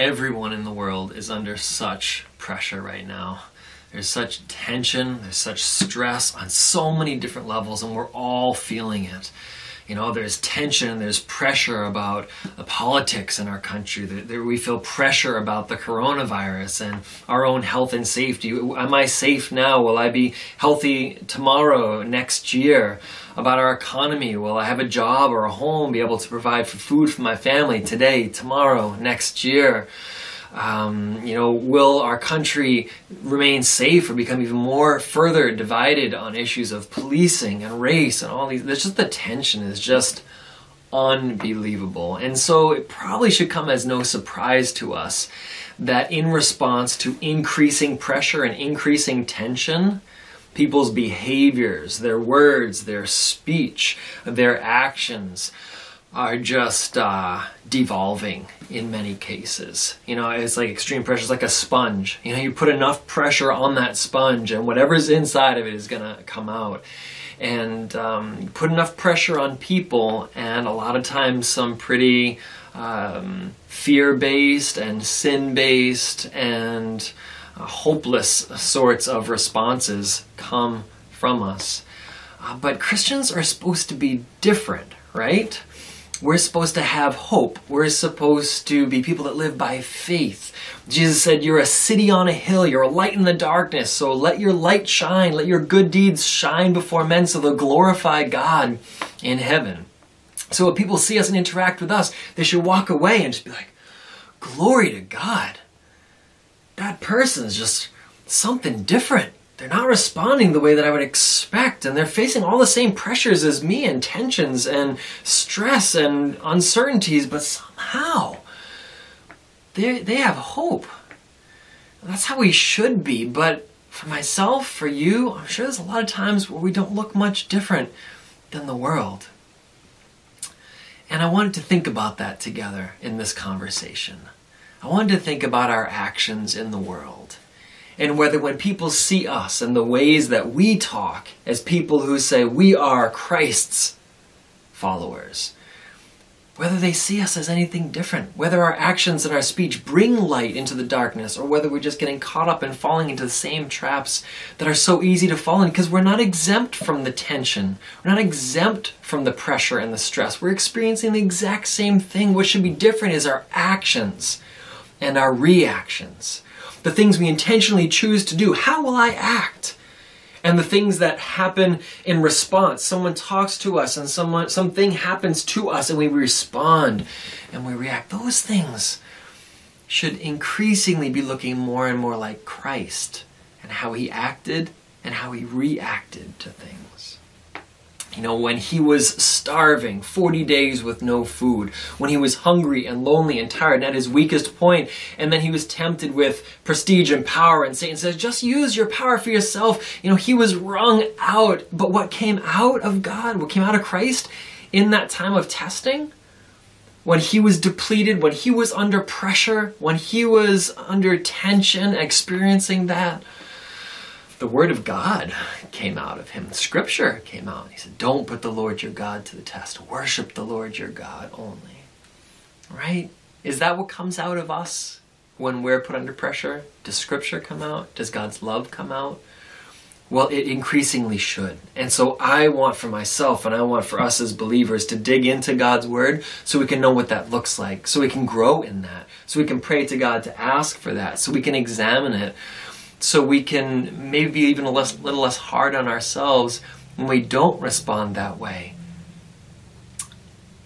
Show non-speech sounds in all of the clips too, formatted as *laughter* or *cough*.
everyone in the world is under such pressure right now. There's such tension, there's such stress on so many different levels, and we're all feeling it. You know, there's tension, there's pressure about the politics in our country. There, we feel pressure about the coronavirus and our own health and safety. Am I safe now? Will I be healthy tomorrow, next year? About our economy. Will I have a job or a home, be able to provide for food for my family today, tomorrow, next year? Um, you know, will our country remain safe or become even more further divided on issues of policing and race and all these? There's just the tension is just unbelievable. And so it probably should come as no surprise to us that in response to increasing pressure and increasing tension, people's behaviors, their words, their speech, their actions, are just uh, devolving in many cases. You know, it's like extreme pressure is like a sponge. You know, you put enough pressure on that sponge, and whatever's inside of it is going to come out. And um, put enough pressure on people, and a lot of times some pretty um, fear based and sin based and uh, hopeless sorts of responses come from us. Uh, but Christians are supposed to be different, right? We're supposed to have hope. We're supposed to be people that live by faith. Jesus said, You're a city on a hill. You're a light in the darkness. So let your light shine. Let your good deeds shine before men so they'll glorify God in heaven. So when people see us and interact with us, they should walk away and just be like, Glory to God. That person is just something different they're not responding the way that I would expect, and they're facing all the same pressures as me and tensions and stress and uncertainties, but somehow they, they have hope. That's how we should be, but for myself, for you, I'm sure there's a lot of times where we don't look much different than the world. And I wanted to think about that together in this conversation. I wanted to think about our actions in the world and whether when people see us and the ways that we talk as people who say we are Christ's followers, whether they see us as anything different, whether our actions and our speech bring light into the darkness, or whether we're just getting caught up and falling into the same traps that are so easy to fall in because we're not exempt from the tension. We're not exempt from the pressure and the stress. We're experiencing the exact same thing. What should be different is our actions and our reactions the things we intentionally choose to do. How will I act? And the things that happen in response. Someone talks to us and someone something happens to us and we respond and we react. Those things should increasingly be looking more and more like Christ and how he acted and how he reacted to things. You know, when he was starving, 40 days with no food, when he was hungry and lonely and tired and at his weakest point, and then he was tempted with prestige and power, and Satan says, just use your power for yourself. You know, he was wrung out. But what came out of God, what came out of Christ in that time of testing, when he was depleted, when he was under pressure, when he was under tension, experiencing that, the word of God came out of him. Scripture came out. He said, Don't put the Lord your God to the test. Worship the Lord your God only. Right? Is that what comes out of us when we're put under pressure? Does Scripture come out? Does God's love come out? Well, it increasingly should. And so I want for myself and I want for us as believers to dig into God's Word so we can know what that looks like, so we can grow in that, so we can pray to God to ask for that, so we can examine it so we can maybe even a less, little less hard on ourselves when we don't respond that way.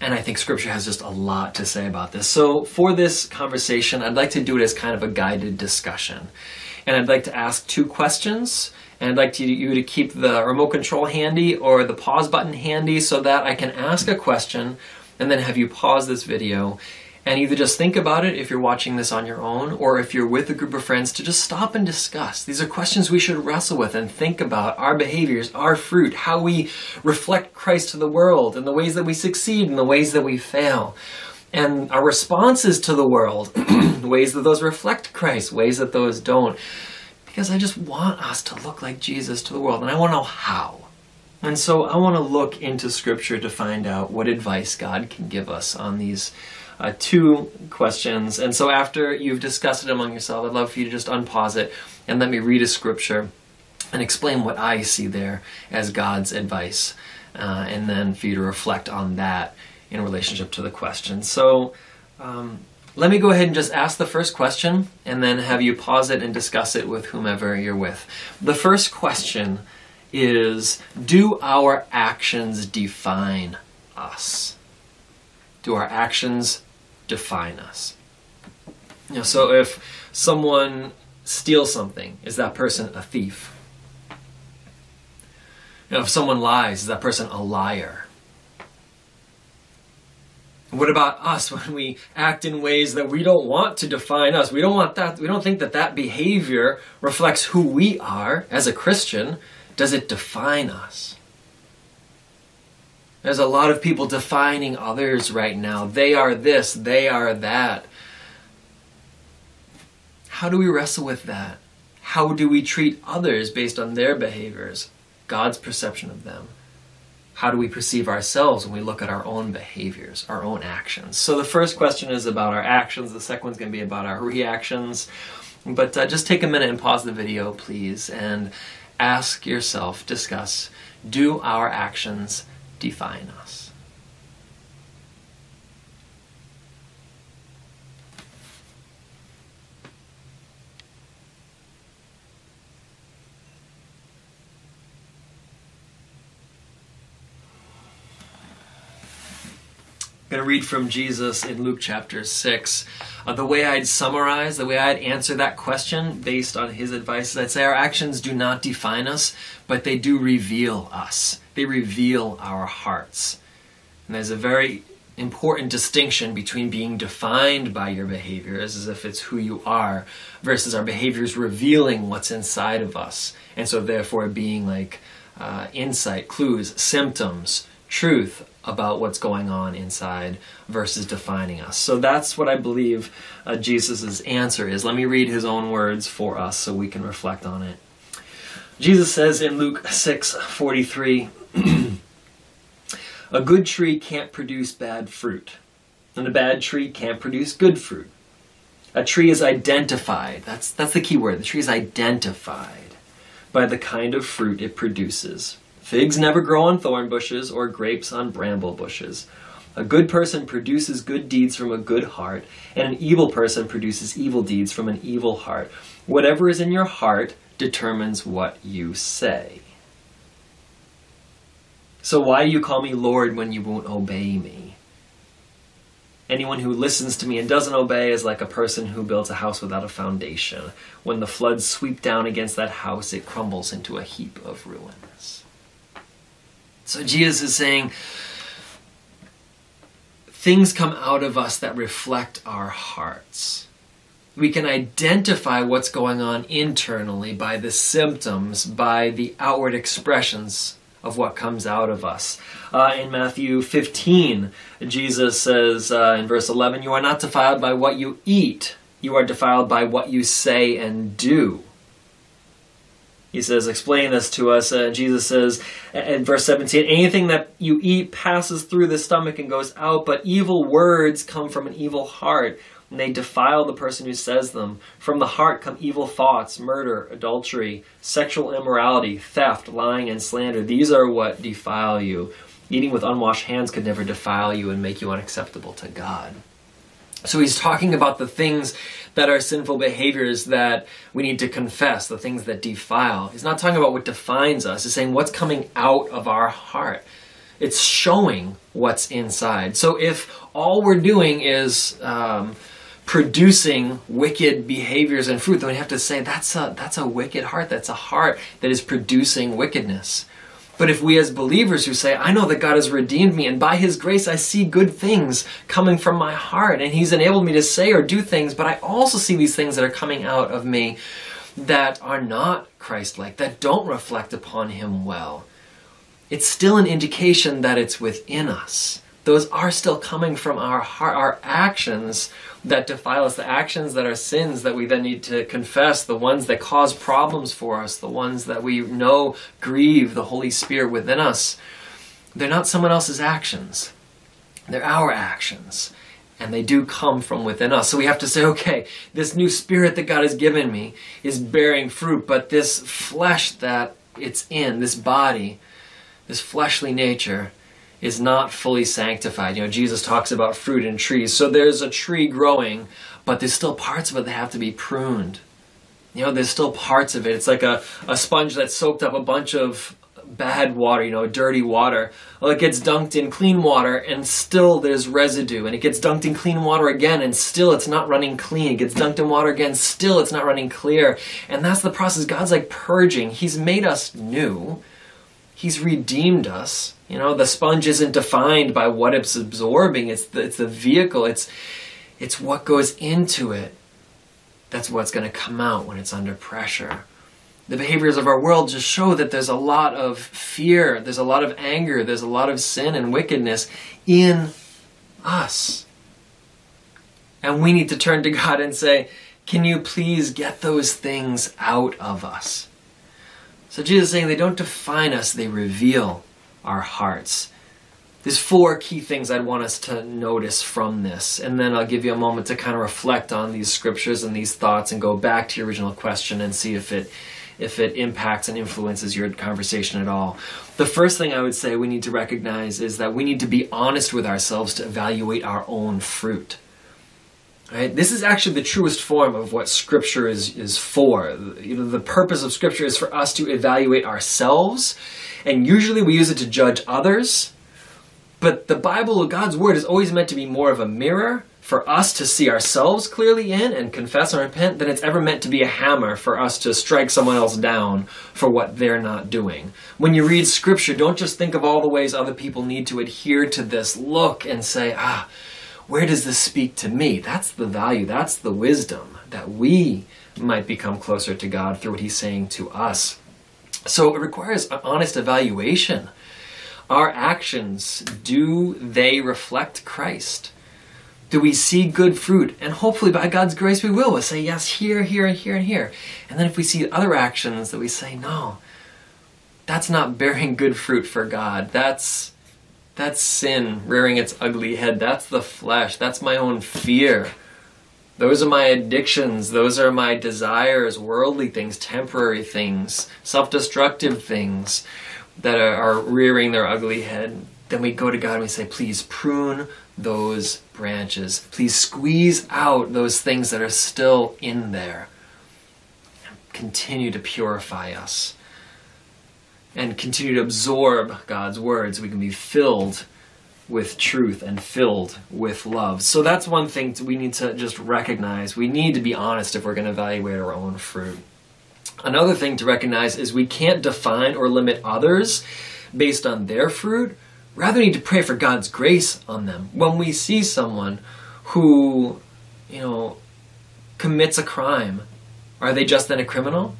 And I think scripture has just a lot to say about this. So, for this conversation, I'd like to do it as kind of a guided discussion. And I'd like to ask two questions. And I'd like to, you to keep the remote control handy or the pause button handy so that I can ask a question and then have you pause this video and either just think about it if you're watching this on your own or if you're with a group of friends to just stop and discuss. These are questions we should wrestle with and think about our behaviors, our fruit, how we reflect Christ to the world, and the ways that we succeed and the ways that we fail. And our responses to the world, *clears throat* ways that those reflect Christ, ways that those don't. Because I just want us to look like Jesus to the world, and I want to know how. And so I want to look into Scripture to find out what advice God can give us on these uh, two questions. And so after you've discussed it among yourself, I'd love for you to just unpause it and let me read a scripture and explain what I see there as God's advice. Uh, and then for you to reflect on that in relationship to the question. So um, let me go ahead and just ask the first question and then have you pause it and discuss it with whomever you're with. The first question is Do our actions define us? Do our actions define us? You know, so if someone steals something, is that person a thief? You know, if someone lies, is that person a liar? What about us *laughs* when we act in ways that we don't want to define us? We don't want that. We don't think that that behavior reflects who we are as a Christian. Does it define us? There's a lot of people defining others right now. They are this, they are that. How do we wrestle with that? How do we treat others based on their behaviors, God's perception of them? How do we perceive ourselves when we look at our own behaviors, our own actions? So the first question is about our actions, the second one's going to be about our reactions. But uh, just take a minute and pause the video, please, and ask yourself, discuss do our actions define us. Going to read from Jesus in Luke chapter 6. Uh, the way I'd summarize, the way I'd answer that question based on his advice is I'd say our actions do not define us, but they do reveal us they reveal our hearts. And there's a very important distinction between being defined by your behaviors as if it's who you are versus our behaviors revealing what's inside of us. And so therefore being like uh, insight clues symptoms truth about what's going on inside versus defining us. So that's what i believe uh, jesus' answer is. Let me read his own words for us so we can reflect on it jesus says in luke 6 43 *clears throat* a good tree can't produce bad fruit, and a bad tree can't produce good fruit. A tree is identified. That's, that's the key word. The tree is identified by the kind of fruit it produces. Figs never grow on thorn bushes or grapes on bramble bushes. A good person produces good deeds from a good heart, and an evil person produces evil deeds from an evil heart. Whatever is in your heart determines what you say. So why do you call me Lord when you won't obey me? Anyone who listens to me and doesn't obey is like a person who builds a house without a foundation. When the floods sweep down against that house, it crumbles into a heap of ruins. So Jesus is saying, things come out of us that reflect our hearts. We can identify what's going on internally by the symptoms, by the outward expressions of what comes out of us. Uh, in Matthew 15, Jesus says uh, in verse 11, You are not defiled by what you eat, you are defiled by what you say and do. He says, explain this to us. Uh, Jesus says in verse 17, anything that you eat passes through the stomach and goes out, but evil words come from an evil heart and they defile the person who says them. From the heart come evil thoughts, murder, adultery, sexual immorality, theft, lying, and slander. These are what defile you. Eating with unwashed hands could never defile you and make you unacceptable to God. So he's talking about the things that are sinful behaviors that we need to confess, the things that defile. He's not talking about what defines us. He's saying what's coming out of our heart. It's showing what's inside. So if all we're doing is um, producing wicked behaviors and fruit, then we have to say that's a that's a wicked heart. That's a heart that is producing wickedness. But if we as believers who say, I know that God has redeemed me and by his grace I see good things coming from my heart and he's enabled me to say or do things, but I also see these things that are coming out of me that are not Christ-like, that don't reflect upon him well. It's still an indication that it's within us. Those are still coming from our heart, our actions that defile us, the actions that are sins that we then need to confess, the ones that cause problems for us, the ones that we know grieve the Holy Spirit within us, they're not someone else's actions. They're our actions. and they do come from within us. So we have to say, okay, this new spirit that God has given me is bearing fruit, but this flesh that it's in, this body, this fleshly nature, is not fully sanctified. You know, Jesus talks about fruit and trees. So there's a tree growing, but there's still parts of it that have to be pruned. You know, there's still parts of it. It's like a, a sponge that soaked up a bunch of bad water, you know, dirty water. Well, it gets dunked in clean water and still there's residue. And it gets dunked in clean water again and still it's not running clean. It gets dunked in water again, still it's not running clear. And that's the process. God's like purging. He's made us new. He's redeemed us. You know, the sponge isn't defined by what it's absorbing. It's the, it's the vehicle. It's it's what goes into it. That's what's going to come out when it's under pressure the behaviors of our world just show that there's a lot of fear, there's a lot of anger, there's a lot of sin and wickedness in us. And we need to turn to God and say, Can you please get those things out of us? So Jesus is saying they don't define us, they reveal our hearts. There's four key things I'd want us to notice from this, and then I'll give you a moment to kind of reflect on these scriptures and these thoughts and go back to your original question and see if it if it impacts and influences your conversation at all. The first thing I would say we need to recognize is that we need to be honest with ourselves to evaluate our own fruit. Right? This is actually the truest form of what Scripture is, is for. You know, the purpose of Scripture is for us to evaluate ourselves, and usually we use it to judge others. But the Bible, God's Word, is always meant to be more of a mirror for us to see ourselves clearly in and confess and repent than it's ever meant to be a hammer for us to strike someone else down for what they're not doing. When you read scripture, don't just think of all the ways other people need to adhere to this. Look and say, ah, where does this speak to me? That's the value, that's the wisdom that we might become closer to God through what He's saying to us. So it requires an honest evaluation. Our actions, do they reflect Christ? do we see good fruit? And hopefully, by God's grace, we will. We'll say yes here, here, and here, and here. And then if we see other actions that we say, no, that's not bearing good fruit for God. That's that's sin rearing its ugly head. That's the flesh. That's my own fear. Those are my addictions. Those are my desires, worldly things, temporary things, self destructive things that are, are, rearing their ugly head. Then we go to God and we say, please prune those branches. Please squeeze out those things that are still in there. Continue to purify us. And continue to absorb God's words. So we can be filled with truth and filled with love. So that's one thing we need to just recognize. We need to be honest if we're going to evaluate our own fruit. Another thing to recognize is we can't define or limit others based on their fruit rather need to pray for God's grace on them. When we see someone who, you know, commits a crime, are they just then a criminal?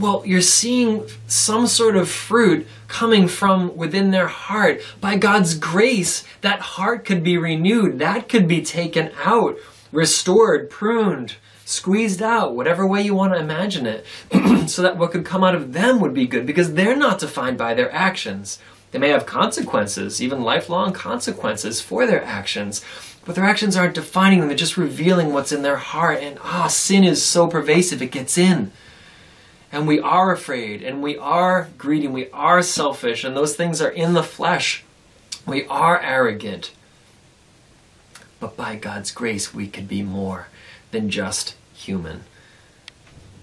Well, you're seeing some sort of fruit coming from within their heart. By God's grace, that heart could be renewed. That could be taken out, restored, pruned, squeezed out, whatever way you want to imagine it, *clears throat* so that what could come out of them would be good because they're not defined by their actions. They may have consequences, even lifelong consequences for their actions, but their actions aren't defining them, they're just revealing what's in their heart. And ah, sin is so pervasive, it gets in. And we are afraid, and we are greedy, and we are selfish, and those things are in the flesh. We are arrogant. But by God's grace, we could be more than just human.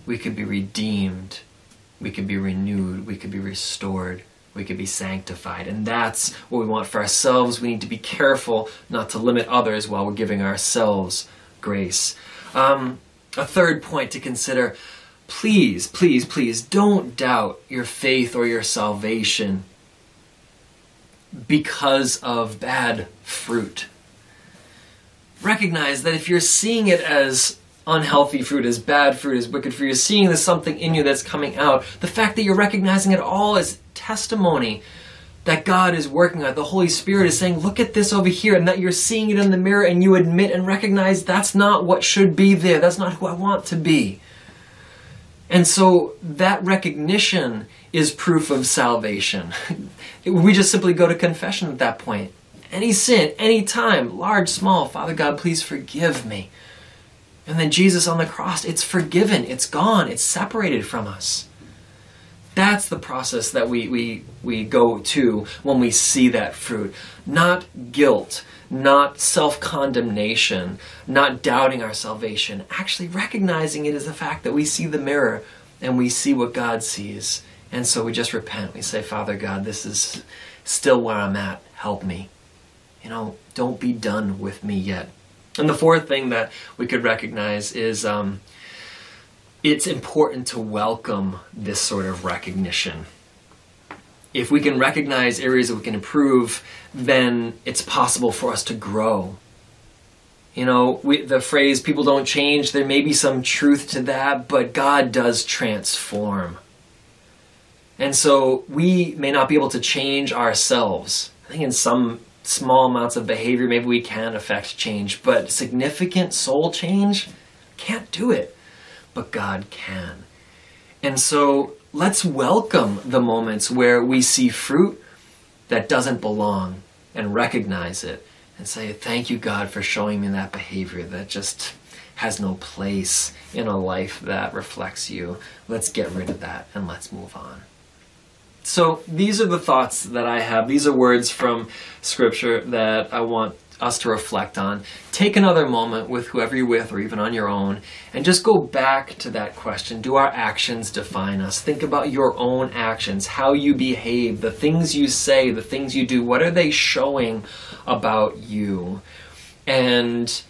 We could be redeemed. We could be renewed. We could be restored we could be sanctified. And that's what we want for ourselves. We need to be careful not to limit others while we're giving ourselves grace. Um, a third point to consider please, please, please don't doubt your faith or your salvation because of bad fruit. Recognize that if you're seeing it as unhealthy fruit, as bad fruit, as wicked fruit, you're seeing there's something in you that's coming out, the fact that you're recognizing it all is testimony that God is working on. The Holy Spirit is saying, look at this over here, and that you're seeing it in the mirror and you admit and recognize that's not what should be there. That's not who I want to be. And so that recognition is proof of salvation. *laughs* we just simply go to confession at that point any sin, any time, large, small, Father God, please forgive me. And then Jesus on the cross, it's forgiven, it's gone, it's separated from us. That's the process that we, we, we go to when we see that fruit. Not guilt, not self condemnation, not doubting our salvation, actually recognizing it as the fact that we see the mirror and we see what God sees. And so we just repent. We say, Father God, this is still where I'm at. Help me. You know, don't be done with me yet. And the fourth thing that we could recognize is um, it's important to welcome this sort of recognition. If we can recognize areas that we can improve, then it's possible for us to grow. You know, we, the phrase people don't change, there may be some truth to that, but God does transform. And so we may not be able to change ourselves. I think in some small amounts of behavior, maybe we can affect change, but significant soul change, can't do it but God can. And so let's welcome the moments where we see fruit that doesn't belong and recognize it and say, Thank you, God, for showing me that behavior that just has no place in a life that reflects you. Let's get rid of that and let's move on. So, these are the thoughts that I have. These are words from Scripture that I want us to reflect on. Take another moment with whoever you're with or even on your own and just go back to that question Do our actions define us? Think about your own actions, how you behave, the things you say, the things you do. What are they showing about you? And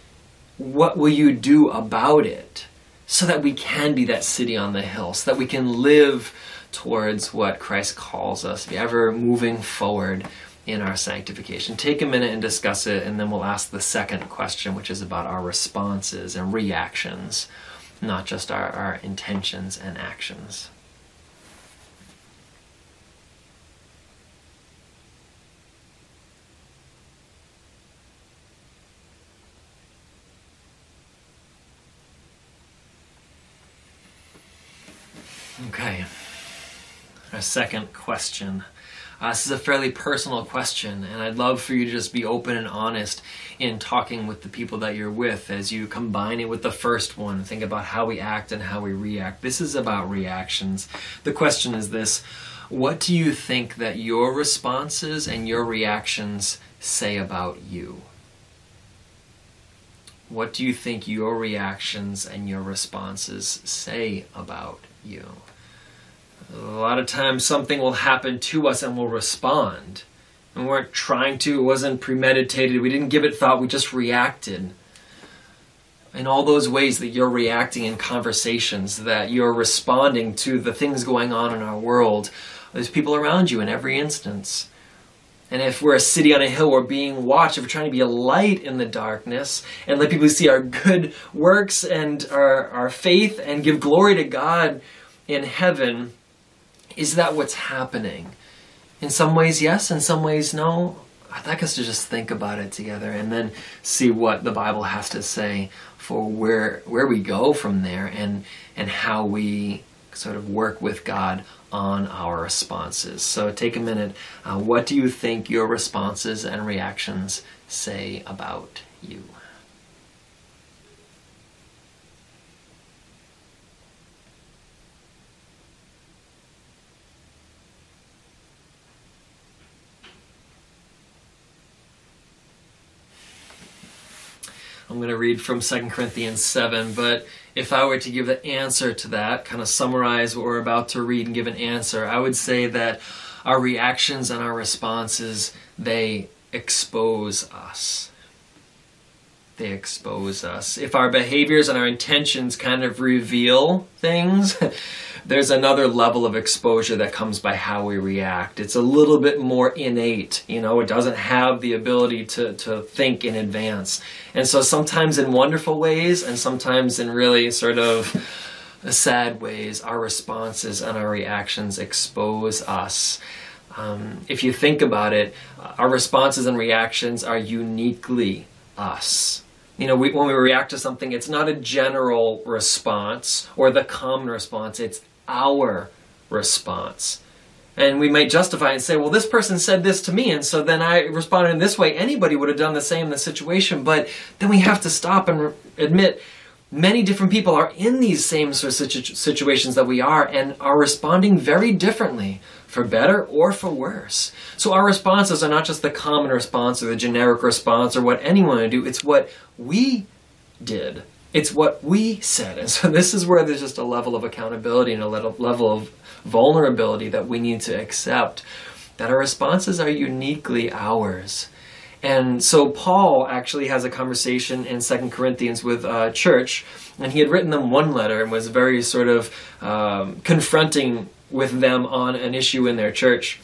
what will you do about it so that we can be that city on the hill, so that we can live towards what Christ calls us, be ever moving forward in our sanctification. Take a minute and discuss it, and then we'll ask the second question, which is about our responses and reactions, not just our, our intentions and actions. Okay. Our second question uh, this is a fairly personal question, and I'd love for you to just be open and honest in talking with the people that you're with as you combine it with the first one. Think about how we act and how we react. This is about reactions. The question is this What do you think that your responses and your reactions say about you? What do you think your reactions and your responses say about you? A lot of times something will happen to us and we'll respond. And we weren't trying to, it wasn't premeditated, we didn't give it thought, we just reacted. In all those ways that you're reacting in conversations, that you're responding to the things going on in our world, there's people around you in every instance. And if we're a city on a hill, we're being watched. If we're trying to be a light in the darkness and let people see our good works and our, our faith and give glory to God in heaven, is that what's happening? In some ways, yes. In some ways, no. I'd like us to just think about it together and then see what the Bible has to say for where where we go from there and and how we sort of work with God on our responses. So take a minute. Uh, what do you think your responses and reactions say about you? I'm going to read from 2 Corinthians 7, but if I were to give the answer to that, kind of summarize what we're about to read and give an answer, I would say that our reactions and our responses, they expose us. They expose us. If our behaviors and our intentions kind of reveal things, *laughs* there's another level of exposure that comes by how we react. It's a little bit more innate, you know, it doesn't have the ability to, to think in advance. And so sometimes in wonderful ways and sometimes in really sort of sad ways, our responses and our reactions expose us. Um, if you think about it, our responses and reactions are uniquely us you know, we, when we react to something, it's not a general response or the common response, it's our response. And we might justify and say, well, this person said this to me, and so then I responded in this way. Anybody would have done the same in the situation, but then we have to stop and re- admit many different people are in these same sort of situ- situations that we are and are responding very differently for better or for worse. So our responses are not just the common response or the generic response or what anyone would do, it's what we did. It's what we said. And so *laughs* this is where there's just a level of accountability and a level of vulnerability that we need to accept that our responses are uniquely ours. And so Paul actually has a conversation in Second Corinthians with a church, and he had written them one letter and was very sort of um, confronting with them on an issue in their church.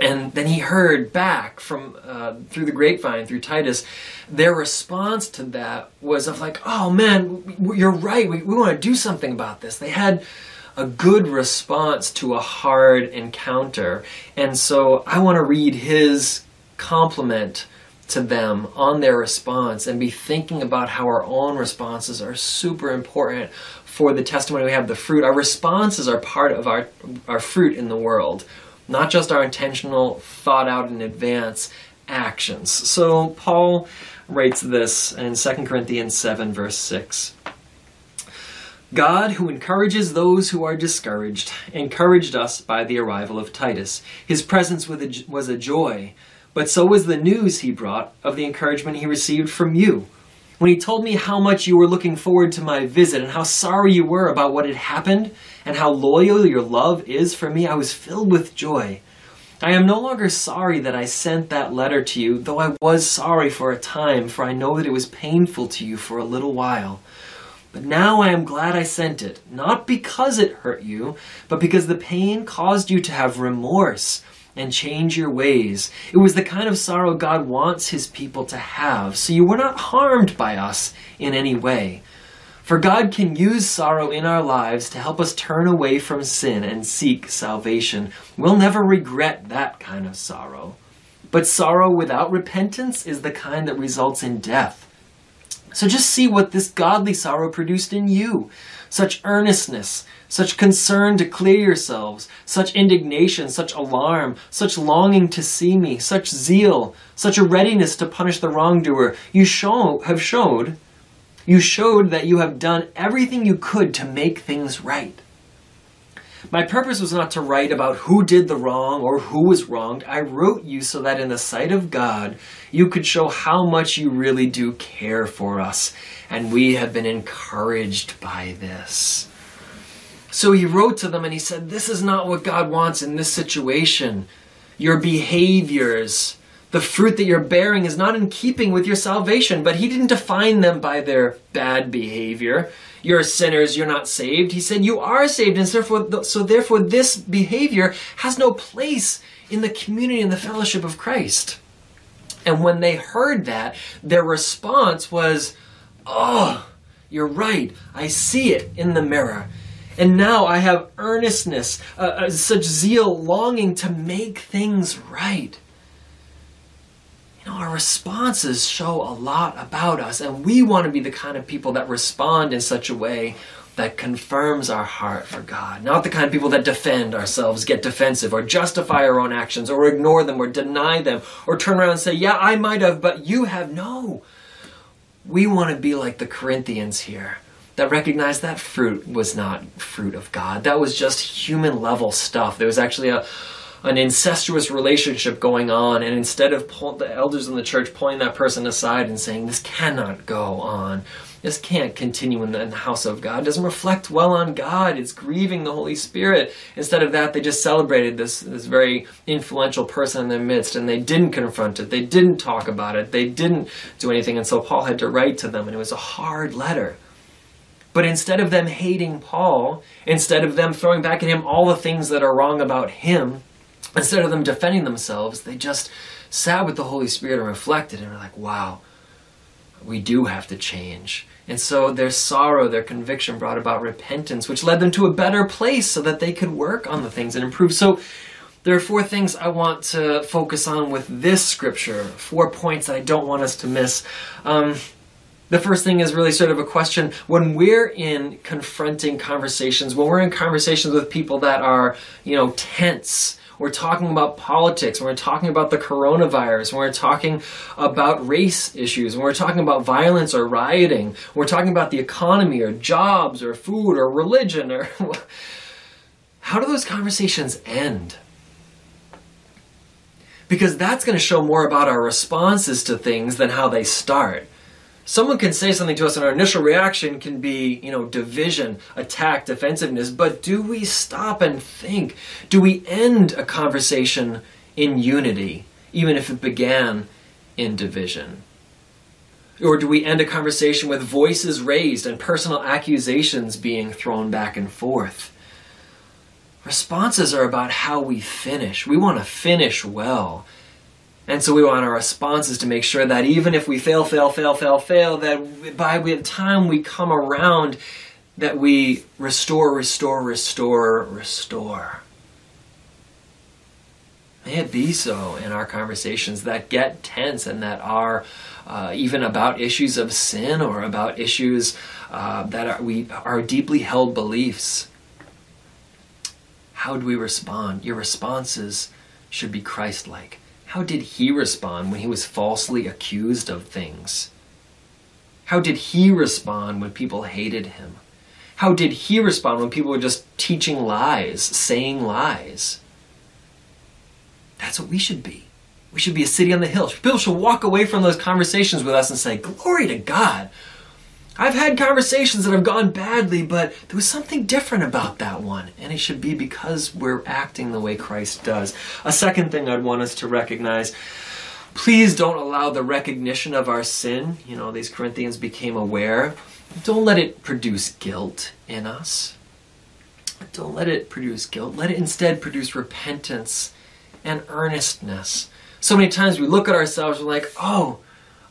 And then he heard back from uh, through the grapevine, through Titus, their response to that was of like, "Oh man, you're right. We, we want to do something about this." They had a good response to a hard encounter, and so I want to read his compliment to them on their response and be thinking about how our own responses are super important for the testimony we have, the fruit. Our responses are part of our, our fruit in the world, not just our intentional, thought out in advance actions. So Paul writes this in 2 Corinthians 7, verse 6. God, who encourages those who are discouraged, encouraged us by the arrival of Titus. His presence was a joy, but so was the news he brought of the encouragement he received from you when he told me how much you were looking forward to my visit and how sorry you were about what had happened and how loyal your love is for me, I was filled with joy. I am no longer sorry that I sent that letter to you, though I was sorry for a time, for I know that it was painful to you for a little while. But now I am glad I sent it, not because it hurt you, but because the pain caused you to have remorse and change your ways. It was the kind of sorrow God wants his people to have, so you were not harmed by us in any way. For God can use sorrow in our lives to help us turn away from sin and seek salvation. We'll never regret that kind of sorrow. But sorrow without repentance is the kind that results in death. So just see what this godly sorrow produced in you such earnestness, such concern to clear yourselves, such indignation, such alarm, such longing to see me, such zeal, such a readiness to punish the wrongdoer. You show, have showed, you showed that you have done everything you could to make things right. My purpose was not to write about who did the wrong or who was wronged. I wrote you so that in the sight of God, you could show how much you really do care for us. And we have been encouraged by this. So he wrote to them and he said, This is not what God wants in this situation. Your behaviors, the fruit that you're bearing is not in keeping with your salvation, but he didn't define them by their bad behavior you're sinners, you're not saved. He said, you are saved. And so therefore, so therefore this behavior has no place in the community and the fellowship of Christ. And when they heard that, their response was, oh, you're right. I see it in the mirror. And now I have earnestness, uh, uh, such zeal, longing to make things right our responses show a lot about us, and we want to be the kind of people that respond in such a way that confirms our heart for God. Not the kind of people that defend ourselves, get defensive, or justify our own actions, or ignore them, or deny them, or turn around and say, Yeah, I might have, but you have. No. We want to be like the Corinthians here that recognize that fruit was not fruit of God. That was just human level stuff. There was actually a an incestuous relationship going on, and instead of pull, the elders in the church pulling that person aside and saying, This cannot go on, this can't continue in the, in the, house of God, it doesn't reflect well on God, it's grieving the Holy Spirit. Instead of that, they just celebrated this, this very influential person in their midst, and they didn't confront it, they didn't talk about it, they didn't do anything, and so Paul had to write to them, and it was a hard letter. But instead of them hating Paul, instead of them throwing back at him all the things that are wrong about him, instead of them defending themselves, they just sat with the Holy Spirit and reflected and were like, wow, we do have to change. And so their sorrow, their conviction brought about repentance, which led them to a better place so that they could work on the things and improve. So there are four things I want to focus on with this scripture, four points that I don't want us to miss. Um, the first thing is really sort of a question when we're in confronting conversations, when we're in conversations with people that are, you know, tense we're talking about politics, we're talking about the coronavirus, we're talking about race issues, we're talking about violence or rioting, we're talking about the economy or jobs or food or religion or *laughs* how do those conversations end? Because that's going to show more about our responses to things than how they start someone can say something to us and our initial reaction can be you know division attack defensiveness but do we stop and think? Do we end a conversation in unity even if it began in division? Or do we end a conversation with voices raised and personal accusations being thrown back and forth? Responses are about how we finish. We want to finish well and so we want our responses to make sure that even if we fail, fail, fail, fail, fail, that by the time we come around, that we restore, restore, restore, restore. May it be so in our conversations that get tense and that are uh, even about issues of sin or about issues uh, that are, we, are deeply held beliefs. How do we respond? Your responses should be Christ like. How did he respond when he was falsely accused of things? How did he respond when people hated him? How did he respond when people were just teaching lies, saying lies? That's what we should be. We should be a city on the hill. People should walk away from those conversations with us and say, Glory to God. I've had conversations that have gone badly, but there was something different about that one. And it should be because we're acting the way Christ does. A second thing I'd want us to recognize please don't allow the recognition of our sin. You know, these Corinthians became aware. Don't let it produce guilt in us. Don't let it produce guilt. Let it instead produce repentance and earnestness. So many times we look at ourselves, and we're like, oh,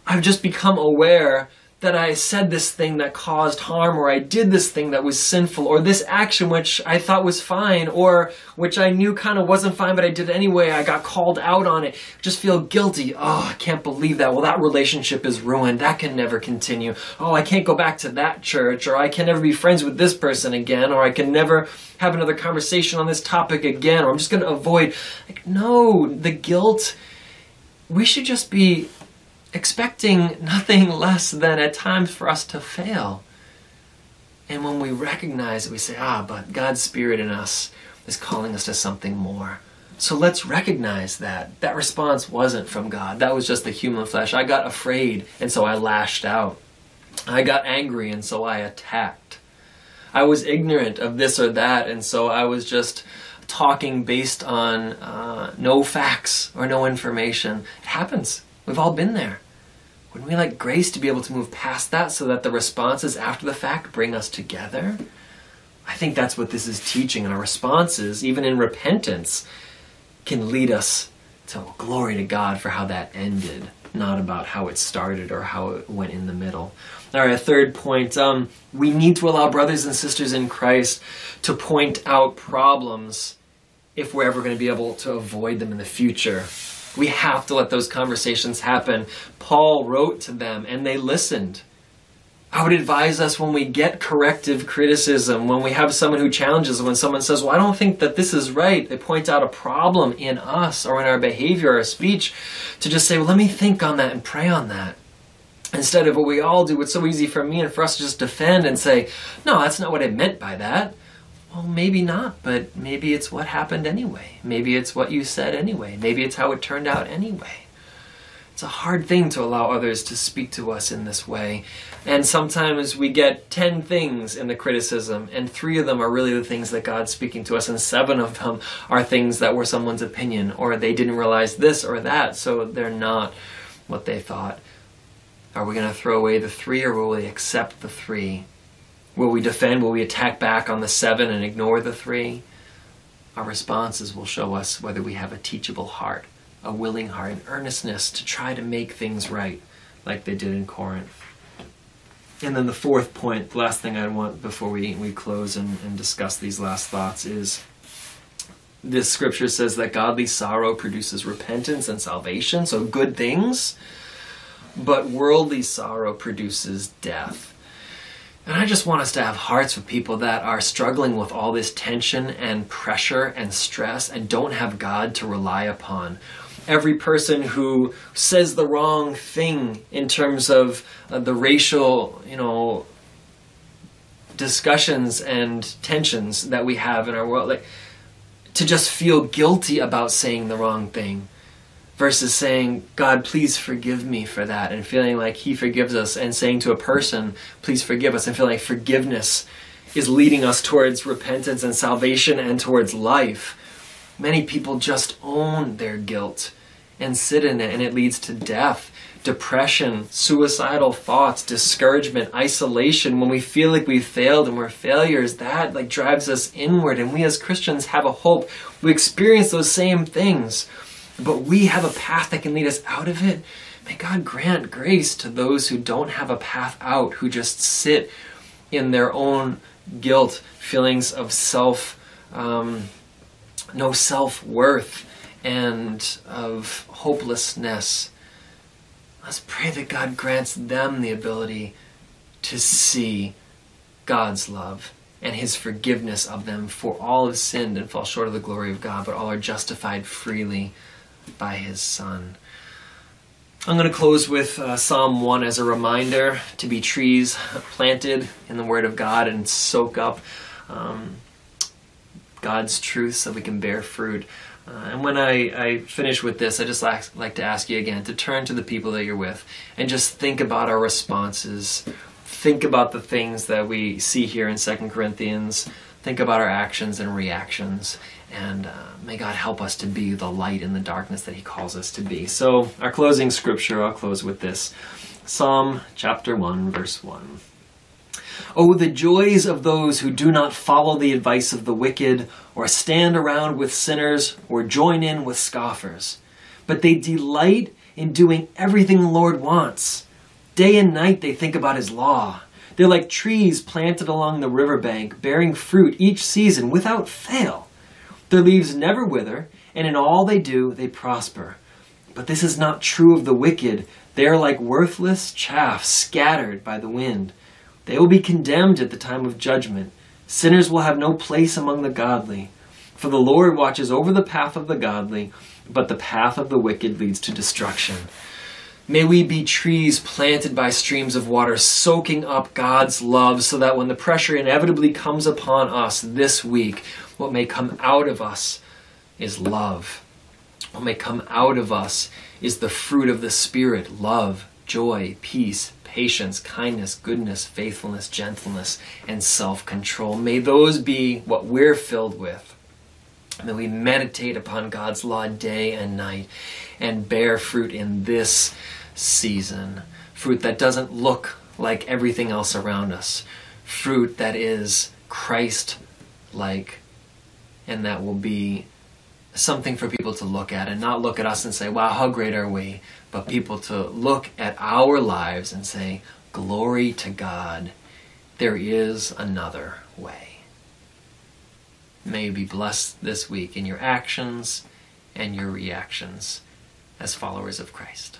I've just become aware that I said this thing that caused harm, or I did this thing that was sinful, or this action which I thought was fine, or which I knew kind of wasn't fine, but I did anyway. I got called out on it. Just feel guilty. Oh, I can't believe that. Well, that relationship is ruined. That can never continue. Oh, I can't go back to that church, or I can never be friends with this person again, or I can never have another conversation on this topic again, or I'm just going to avoid. Like, no, the guilt. We should just be expecting nothing *laughs* less than at times for us to fail. And when we recognize it, we say, ah, but God's Spirit in us is calling us to something more. So let's recognize that. That response wasn't from God. That was just the human flesh. I got afraid, and so I lashed out. I got angry, and so I attacked. I was ignorant of this or that, and so I was just talking based on uh, no facts or no information. It happens. We've all been there. Wouldn't we like grace to be able to move past that so that the responses after the fact bring us together? I think that's what this is teaching, and our responses, even in repentance, can lead us to glory to God for how that ended, not about how it started or how it went in the middle. All right, a third point. Um, we need to allow brothers and sisters in Christ to point out problems if we're ever going to be able to avoid them in the future. We have to let those conversations happen. Paul wrote to them and they listened. I would advise us when we get corrective criticism, when we have someone who challenges, when someone says, Well, I don't think that this is right, they point out a problem in us or in our behavior or speech, to just say, Well, let me think on that and pray on that. Instead of what we all do, it's so easy for me and for us to just defend and say, No, that's not what I meant by that. Well, maybe not, but maybe it's what happened anyway. Maybe it's what you said anyway. Maybe it's how it turned out anyway. It's a hard thing to allow others to speak to us in this way. And sometimes we get 10 things in the criticism, and three of them are really the things that God's speaking to us, and seven of them are things that were someone's opinion, or they didn't realize this or that, so they're not what they thought. Are we going to throw away the three, or will we accept the three Will we defend? Will we attack back on the seven and ignore the three? Our responses will show us whether we have a teachable heart, a willing heart, an earnestness to try to make things right, like they did in Corinth. And then the fourth point, the last thing I want before we, we close and, and discuss these last thoughts is this scripture says that godly sorrow produces repentance and salvation, so good things, but worldly sorrow produces death. And I just want us to have hearts with people that are struggling with all this tension and pressure and stress and don't have God to rely upon. Every person who says the wrong thing in terms of uh, the racial, you know, discussions and tensions that we have in our world, like to just feel guilty about saying the wrong thing versus saying, God, please forgive me for that, and feeling like He forgives us, and saying to a person, please forgive us, and feeling like forgiveness is leading us towards repentance and salvation and towards life. Many people just own their guilt and sit in it, and it leads to death, depression, suicidal thoughts, discouragement, isolation. When we feel like we've failed and we're failures, that like drives us inward, and we as Christians have a hope. We experience those same things but we have a path that can lead us out of it. May God grant grace to those who don't have a path out, who just sit in their own guilt, feelings of self, um, no self worth, and of hopelessness. Let's pray that God grants them the ability to see God's love and his forgiveness of them, for all have sinned and fall short of the glory of God, but all are justified freely by his Son. I'm going to close with uh, Psalm 1 as a reminder to be trees planted in the Word of God and soak up um, God's truth so we can bear fruit. Uh, and when I, I finish with this, I just like, like to ask you again to turn to the people that you're with and just think about our responses. Think about the things that we see here in Second Corinthians. Think about our actions and reactions and uh, may God help us to be the light in the darkness that He calls us to be. So, our closing scripture, I'll close with this Psalm chapter 1, verse 1. Oh, the joys of those who do not follow the advice of the wicked, or stand around with sinners, or join in with scoffers. But they delight in doing everything the Lord wants. Day and night they think about His law. They're like trees planted along the riverbank, bearing fruit each season without fail. Their leaves never wither, and in all they do, they prosper. But this is not true of the wicked. They are like worthless chaff scattered by the wind. They will be condemned at the time of judgment. Sinners will have no place among the godly. For the Lord watches over the path of the godly, but the path of the wicked leads to destruction. May we be trees planted by streams of water, soaking up God's love, so that when the pressure inevitably comes upon us this week, what may come out of us is love. What may come out of us is the fruit of the Spirit love, joy, peace, patience, kindness, goodness, faithfulness, gentleness, and self control. May those be what we're filled with. May we meditate upon God's law day and night and bear fruit in this season. Fruit that doesn't look like everything else around us. Fruit that is Christ like and that will be something for people to look at and not look at us and say, wow, how great are we? But people to look at our lives and say, glory to God, there is another way. May you be blessed this week in your actions and your reactions as followers of Christ.